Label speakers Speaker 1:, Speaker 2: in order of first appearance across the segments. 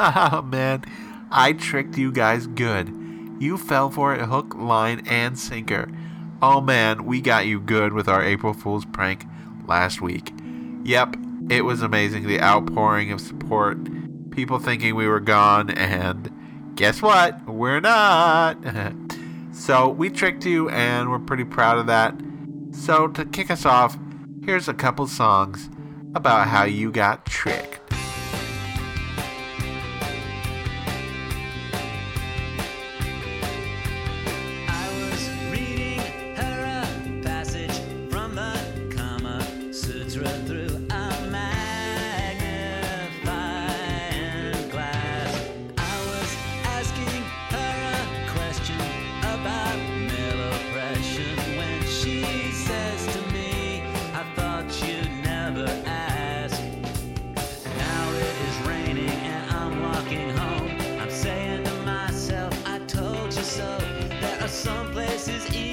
Speaker 1: Man, I tricked you guys good. You fell for it hook, line, and sinker. Oh man, we got you good with our April Fool's prank last week. Yep, it was amazing the outpouring of support, people thinking we were gone, and guess what? We're not. so we tricked you, and we're pretty proud of that. So to kick us off, here's a couple songs about how you got tricked.
Speaker 2: Maybe is I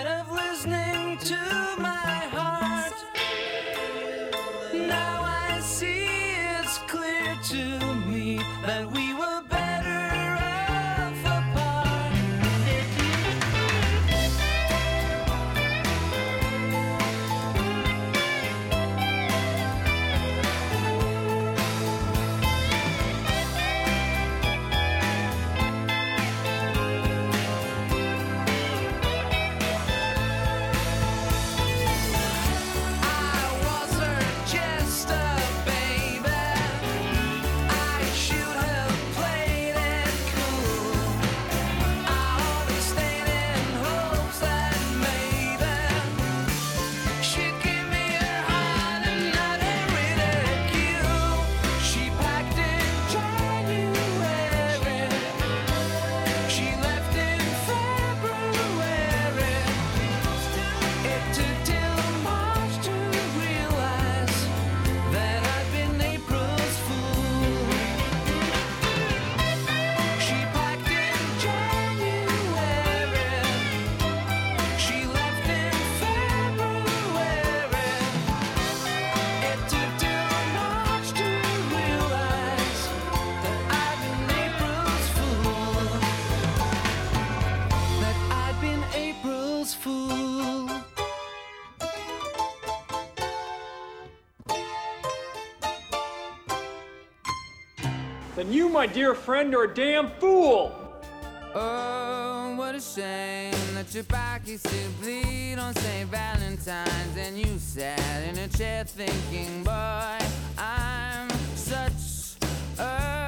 Speaker 2: instead of listening to my heart. fool. Then you, my dear friend, are a damn fool.
Speaker 3: Oh, what a shame that your back used to bleed on St. Valentine's, and you sat in a chair thinking, boy, I'm such a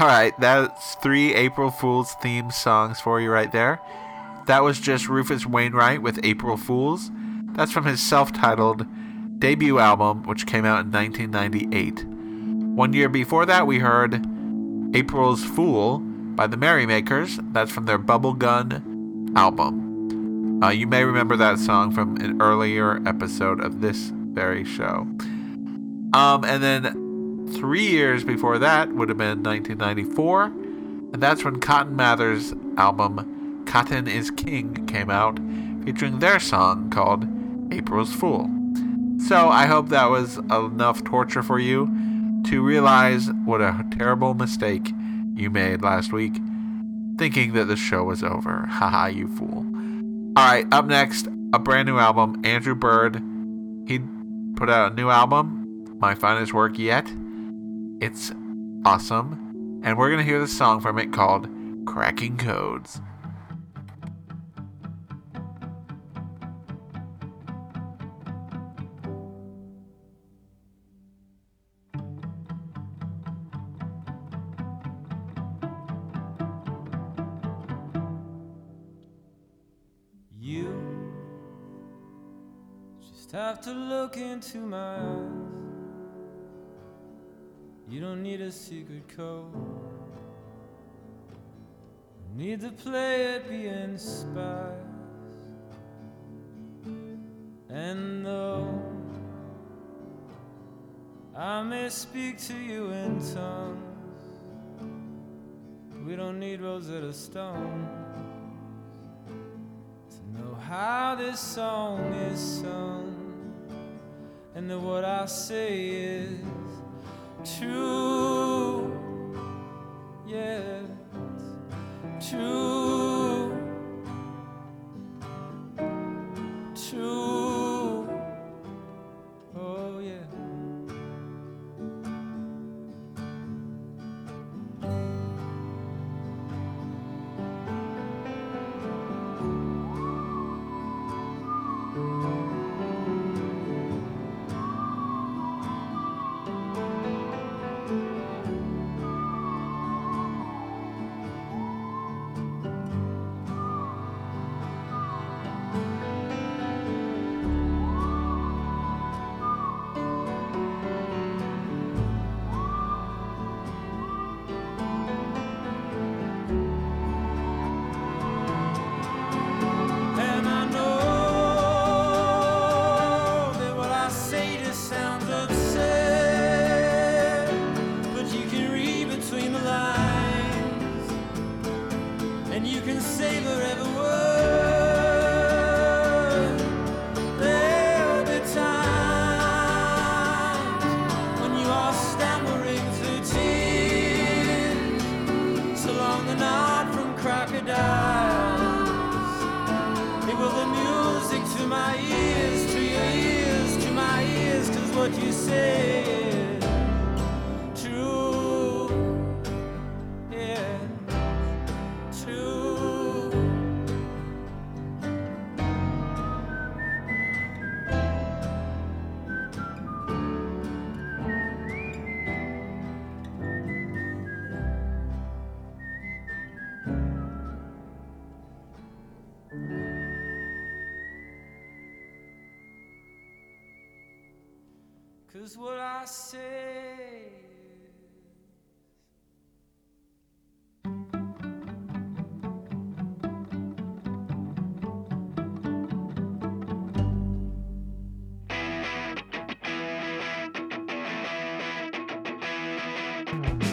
Speaker 3: All
Speaker 1: right, that's three April Fool's theme songs for you right there. That was just Rufus Wainwright with April Fools. That's from his self titled debut album, which came out in 1998. One year before that, we heard April's Fool by the Merrymakers. That's from their Bubblegun album. Uh, you may remember that song from an earlier episode of this very show. Um, and then three years before that would have been 1994, and that's when Cotton Mather's album Cotton is King came out, featuring their song called April's Fool. So I hope that was enough torture for you to realize what a terrible mistake you made last week, thinking that the show was over. Haha, you fool. Alright, up next, a brand new album, Andrew Bird. He put out a new album, My Finest Work Yet. It's awesome. And we're going to hear the song from it called Cracking Codes.
Speaker 4: You just have to look into my eyes. You don't need a secret code. Need to play it being spies. And though I may speak to you in tongues, we don't need Rosetta Stone to know how this song is sung, and that what I say is true. Yeah, true. She's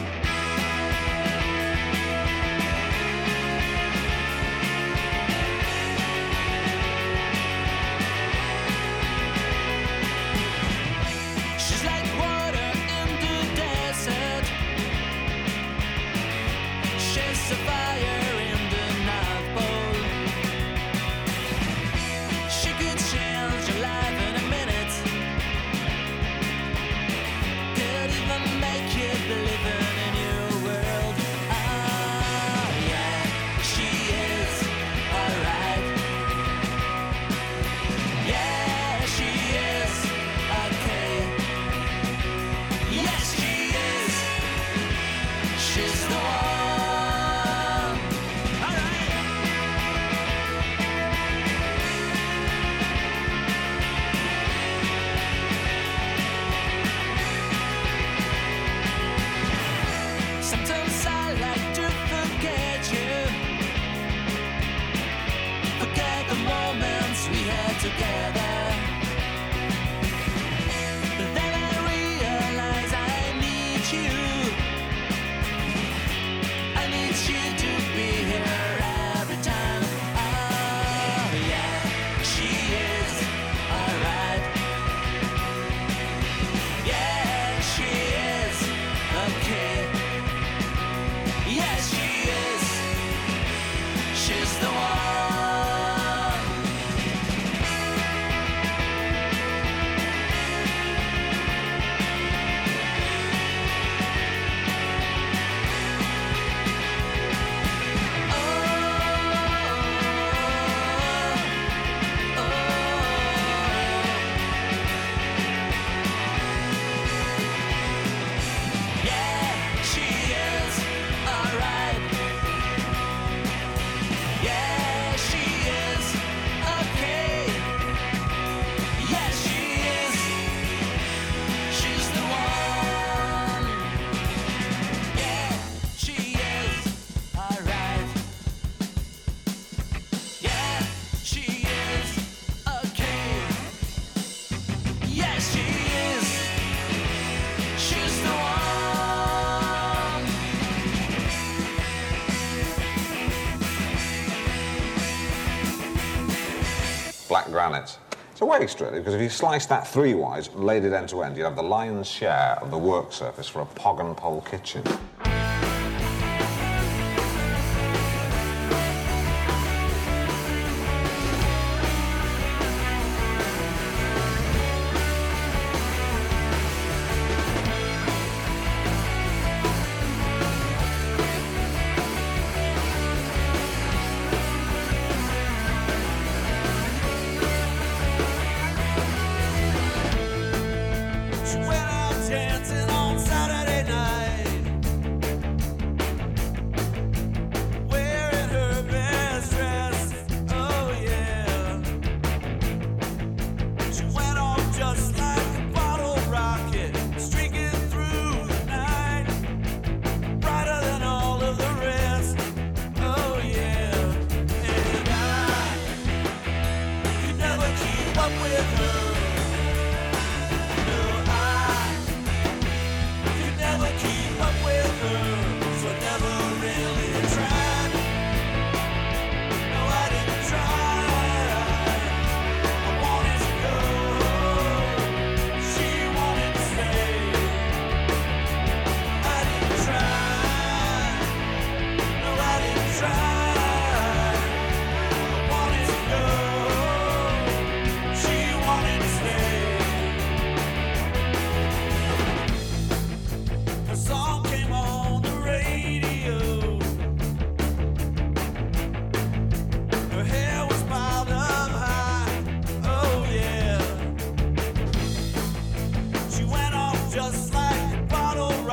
Speaker 5: waste, really, because if you slice that three-wise, laid it end to end, you'd have the lion's share of the work surface for a pog and pole kitchen.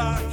Speaker 4: rock.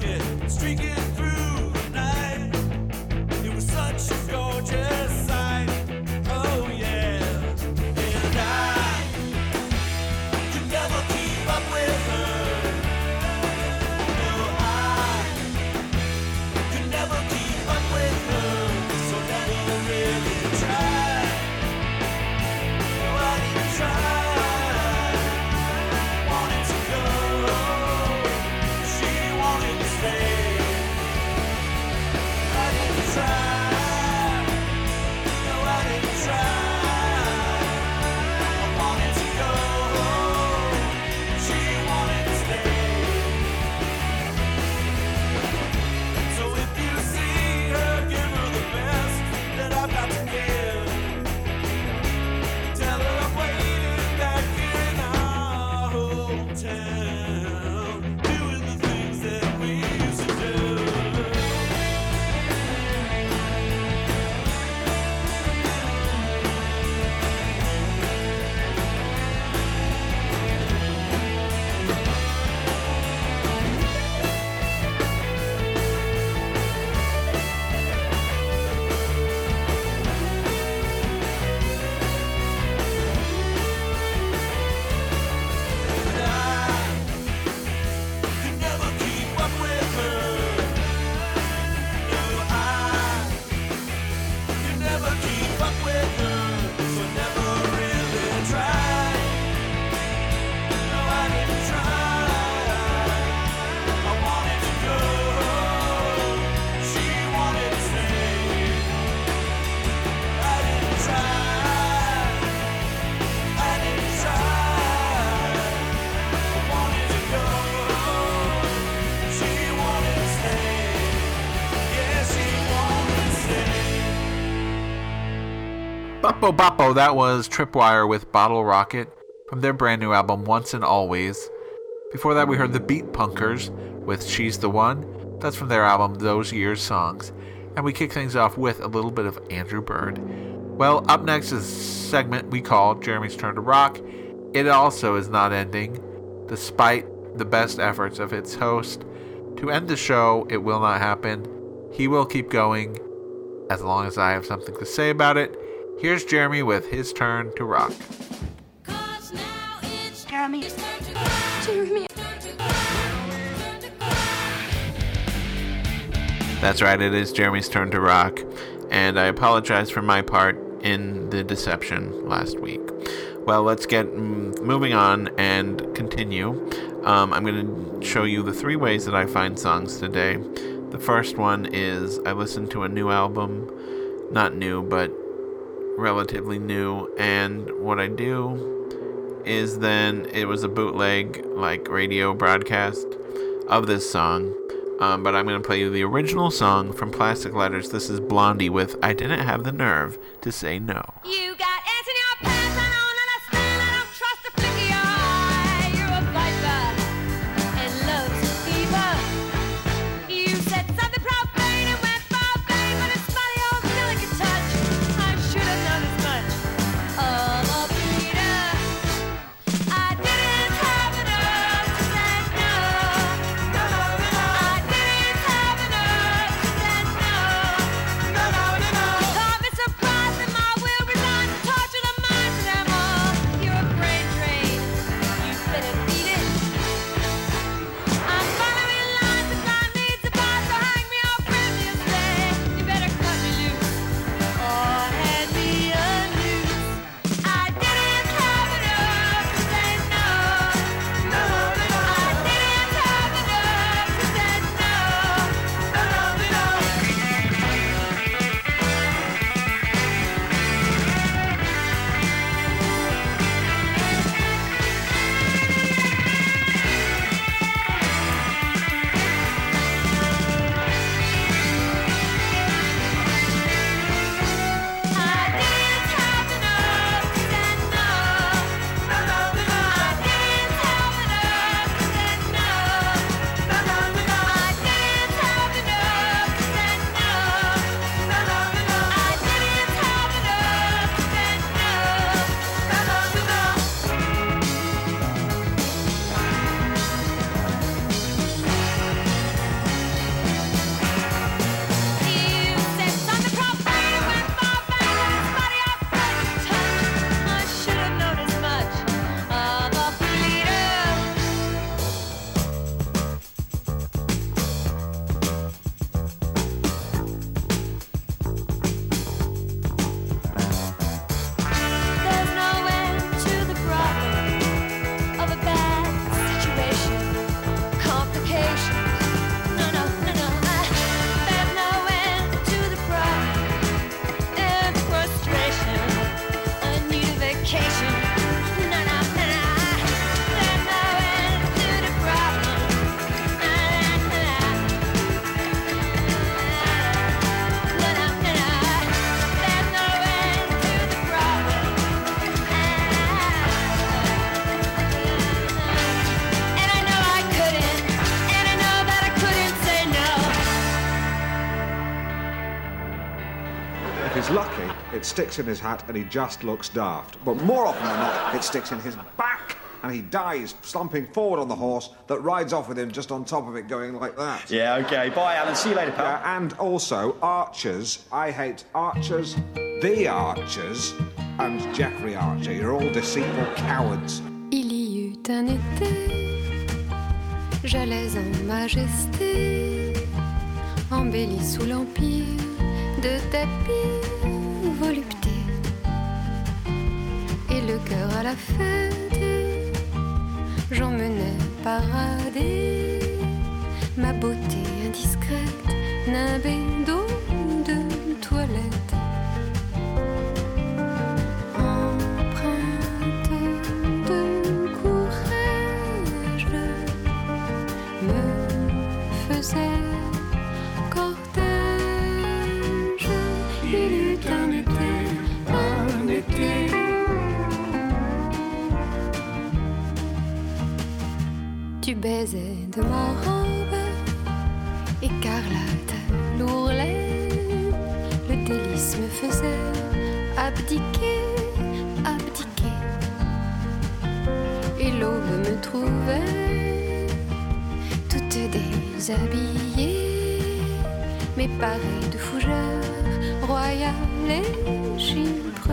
Speaker 1: Boppo, that was Trip Wire with Bottle Rocket from their brand new album Once and Always. Before that, we heard the Beatpunkers with She's the One. That's from their album Those Years Songs. And we kick things off with a little bit of Andrew Bird. Well, up next is a segment we call Jeremy's Turn to Rock. It also is not ending, despite the best efforts of its host. To end the show, it will not happen. He will keep going as long as I have something to say about it. Here's Jeremy with his turn to rock.
Speaker 6: Jeremy. Jeremy.
Speaker 1: That's right, it is Jeremy's turn to rock, and I apologize for my part in the deception last week. Well, let's get moving on and continue. Um, I'm going to show you the three ways that I find songs today. The first one is I listened to a new album, not new, but relatively new, and what I do is then it was a bootleg, like radio broadcast of this song. Um, but I'm going to play you the original song from Plastic Letters. This is Blondie with I Didn't Have the Nerve to Say No.
Speaker 6: You got
Speaker 7: he's lucky, it sticks in his hat and he just looks daft. But more often than not, it sticks in his back and he dies slumping forward on the horse that rides off with him just on top of it going like that.
Speaker 8: Yeah, okay. Bye, Alan. See you later, pal.
Speaker 7: Yeah, and also Archers. I hate Archers, the Archers, and Jeffrey Archer. You're all deceitful cowards.
Speaker 9: Il y eut un été, j'allais en majesté, embellie sous l'empire de tapis volupté. Et le cœur à la fête, j'emmenais parader ma beauté indiscrète, nimbée d'eau de toilette. Faisais de ma robe écarlate l'ourlet. Le délice me faisait abdiquer, abdiquer. Et l'aube me trouvait toute déshabillée, mais pareille de fougère royale et chypre.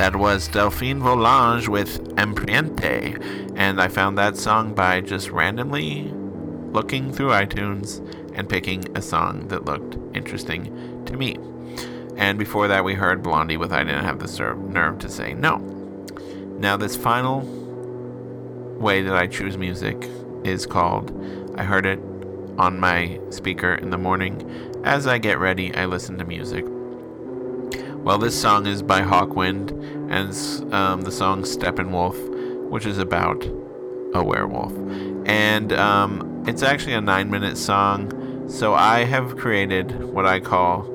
Speaker 10: That was Delphine Volange with Empreinte, and I found that song by just randomly looking through iTunes and picking a song that looked interesting to me. And before that, we heard Blondie with I Didn't Have the Ser- Nerve to Say No. Now, this final way that I choose music is called I heard it on my speaker in the morning. As I get ready, I listen to music. Well, this song is by Hawkwind, and um, the song Steppenwolf, which is about a werewolf. And um, it's actually a nine minute song, so I have created what I call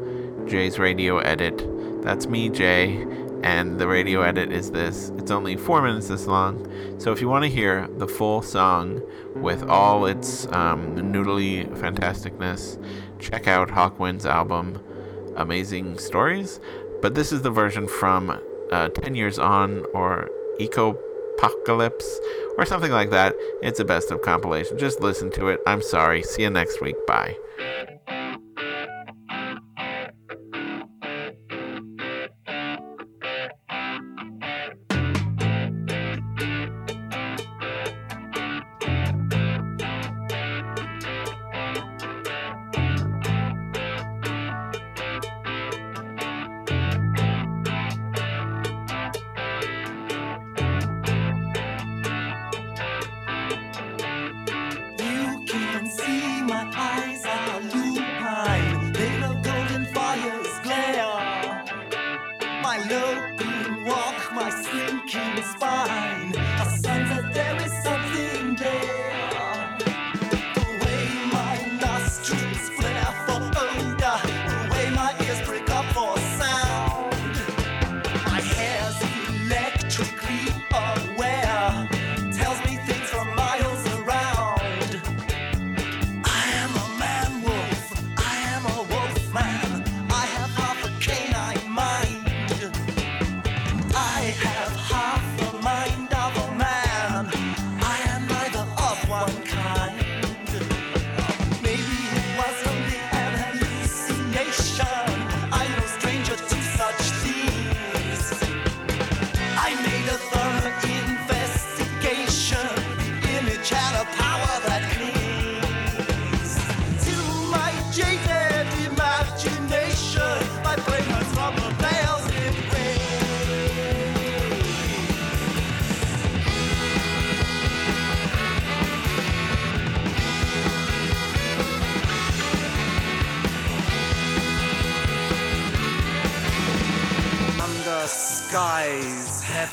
Speaker 10: Jay's radio edit. That's me, Jay, and the radio edit is this. It's only four minutes this long, so if you want to hear the full song with all its um, noodly fantasticness, check out Hawkwind's album, Amazing Stories. But this is the version from uh, 10 Years On or Epocheclipse or something like that. It's a best of compilation. Just listen to it. I'm sorry. See you next week. Bye.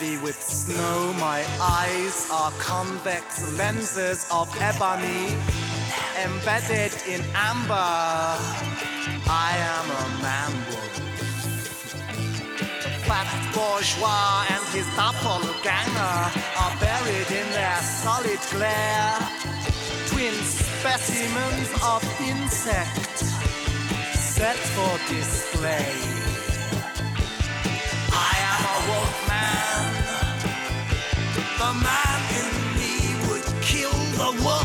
Speaker 11: Heavy with snow. My eyes are convex lenses of ebony embedded in amber. I am a man. Fat bourgeois and his doppelganger are buried in their solid glare. Twin specimens of insect set for display. I am a wolf The man in me would kill the wolf.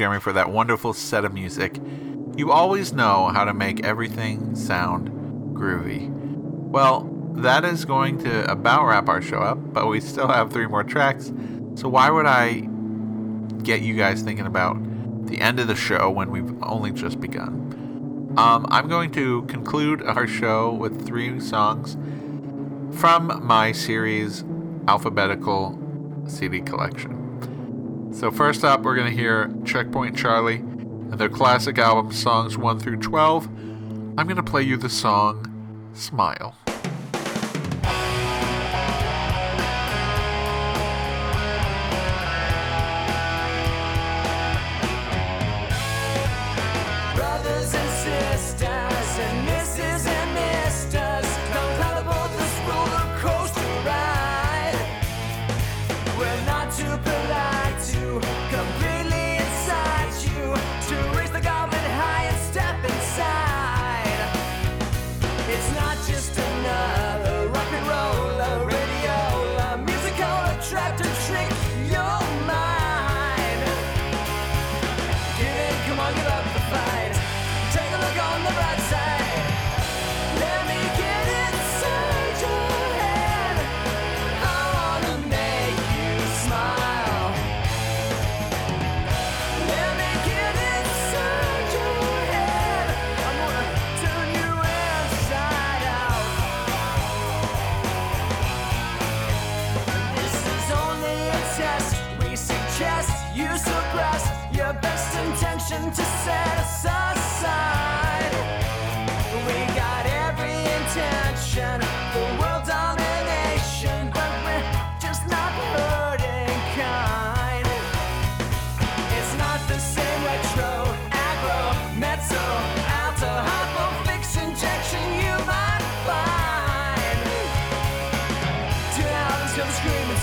Speaker 3: Jeremy, for that wonderful set of music. You always know how to make everything sound groovy. Well, that is going to about wrap our show up, but we still have three more tracks. So why would I get you guys thinking about the end of the show when we've only just begun? Um, I'm going to conclude our show with three songs from my series Alphabetical CD collection. So first up, we're gonna hear Checkpoint Charley and their classic album songs 1 through 12. I'm gonna play you the song Smile.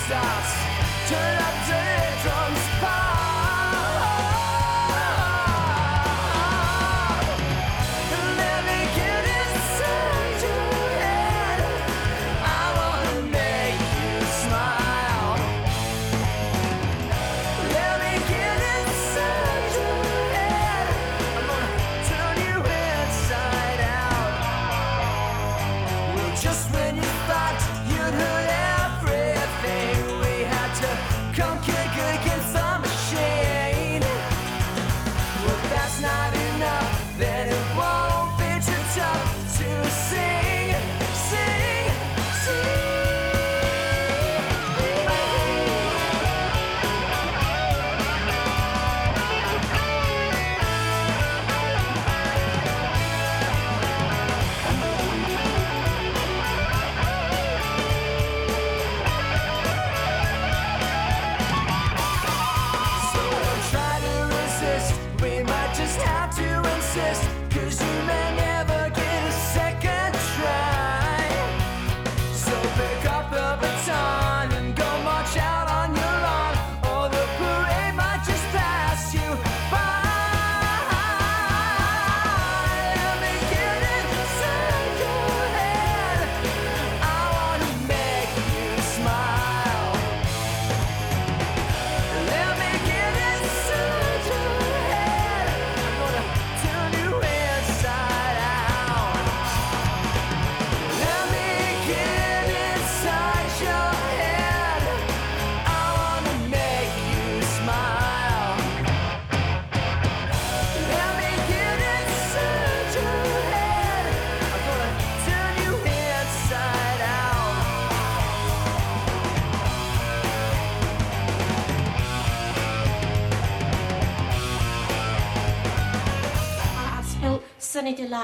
Speaker 12: Turn up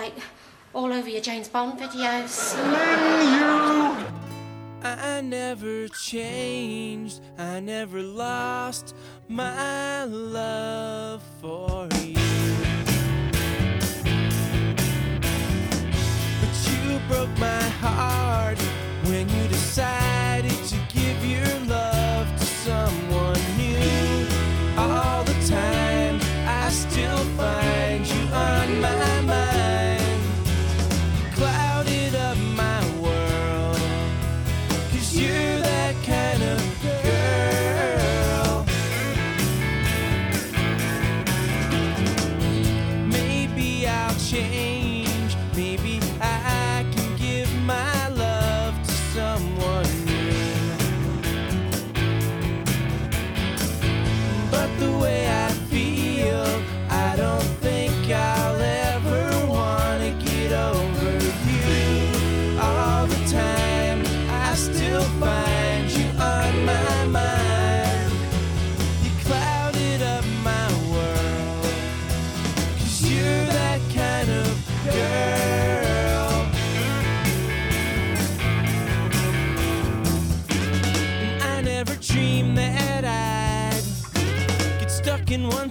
Speaker 13: Delight all over your James Bond videos. you!
Speaker 4: I never changed, I never lost my love for you. But you broke my heart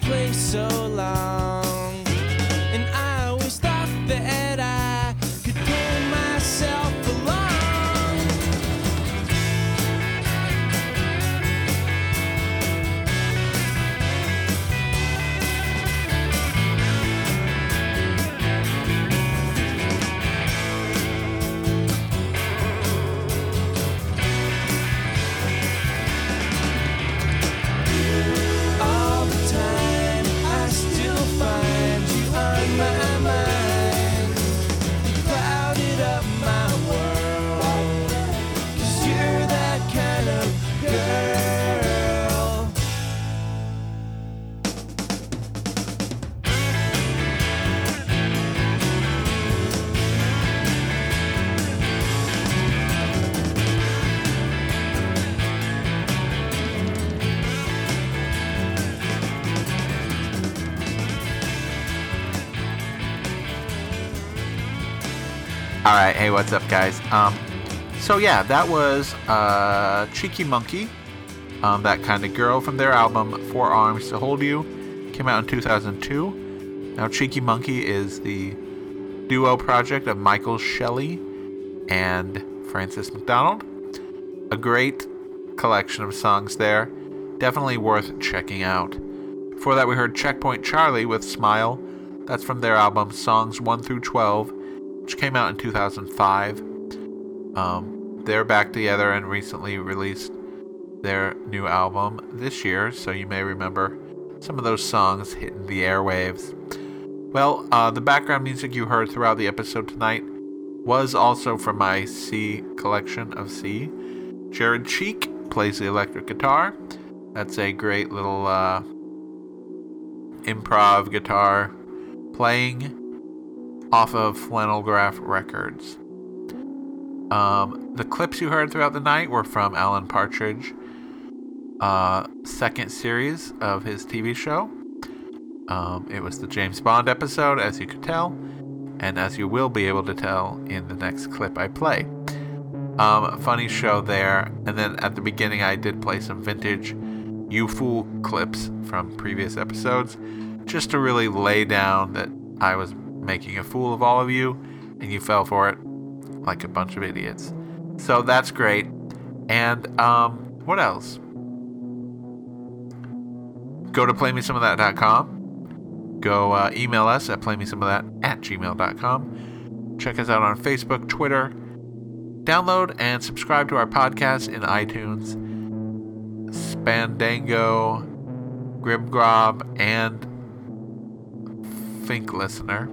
Speaker 4: place so long. All
Speaker 1: right, hey, what's up, guys? Um, so yeah, that was uh, Cheeky Monkey, um, that kind of girl from their album Four Arms to Hold You, came out in 2002. Now, Cheeky Monkey is the duo project of Michael Shelley and Francis Macdonald. A great collection of songs there, definitely worth checking out. Before that, we heard Checkpoint Charley with Smile. That's from their album Songs 1 through 12 which came out in 2005. Um, they're back together and recently released their new album this year, so you may remember some of those songs hitting the airwaves. Well, uh, the background music you heard throughout the episode tonight was also from my C collection of C. Jared Cheek plays the electric guitar. That's a great little uh, improv guitar playing off of Flannelgraph Records. Um, the clips you heard throughout the night were from Alan Partridge, uh, second series of his TV show. Um, it was the James Bond episode, as you could tell, and as you will be able to tell in the next clip I play. Um, funny show there, and then at the beginning I did play some vintage You Fool clips from previous episodes, just to really lay down that I was making a fool of all of you, and you fell for it like a bunch of idiots. So that's great. And um, what else? Go to playmesomeofthat.com. Go uh, email us at playmesomeofthat at gmail.com. Check us out on Facebook, Twitter. Download and subscribe to our podcast in iTunes, Spandango, Gribgrob, and Fink Listener.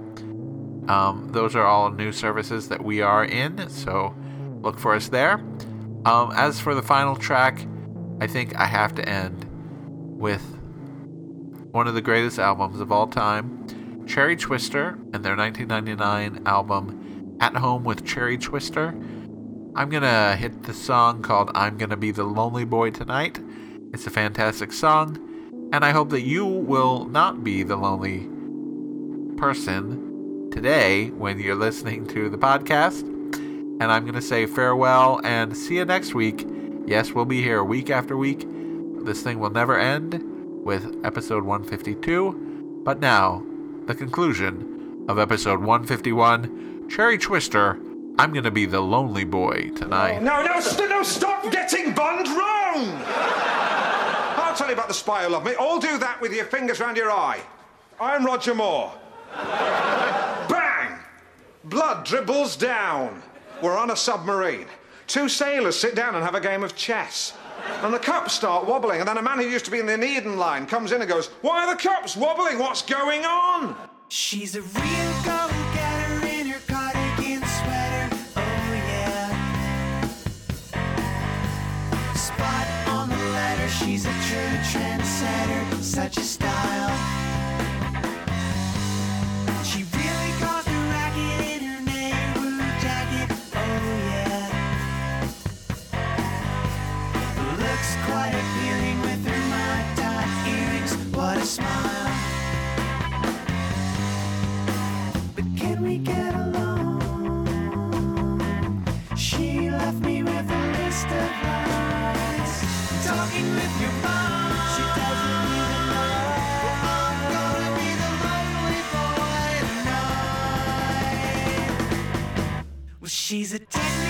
Speaker 1: Um, those are all new services that we are in, so look for us there. Um, as for the final track, I think I have to end with one of the greatest albums of all time, Cherry Twister, and their 1999 album At Home with Cherry Twister. I'm gonna hit the song called I'm Gonna Be the Lonely Boy Tonight. It's a fantastic song, and I hope that you will not be the lonely person today when you're listening to the podcast. And I'm going to say farewell and see you next week. Yes, we'll be here week after week. This thing will never end with episode 152. But now, the conclusion of episode 151 Cherry Twister. I'm going to be the lonely boy tonight.
Speaker 7: No, no, st- no, stop getting Bond wrong! I'll tell you about the spy who loved me. All do that with your fingers round your eye. I'm Roger Moore. Blood dribbles down. We're on a submarine. Two sailors sit down and have a game of chess. And the cups start wobbling, and then a man who used to be in the Onedin Line comes in and goes, Why are the cups wobbling? What's going on?
Speaker 14: She's a real sweater. Oh yeah. Spot on the letter. She's a true trendsetter. Such a style. She's a technique.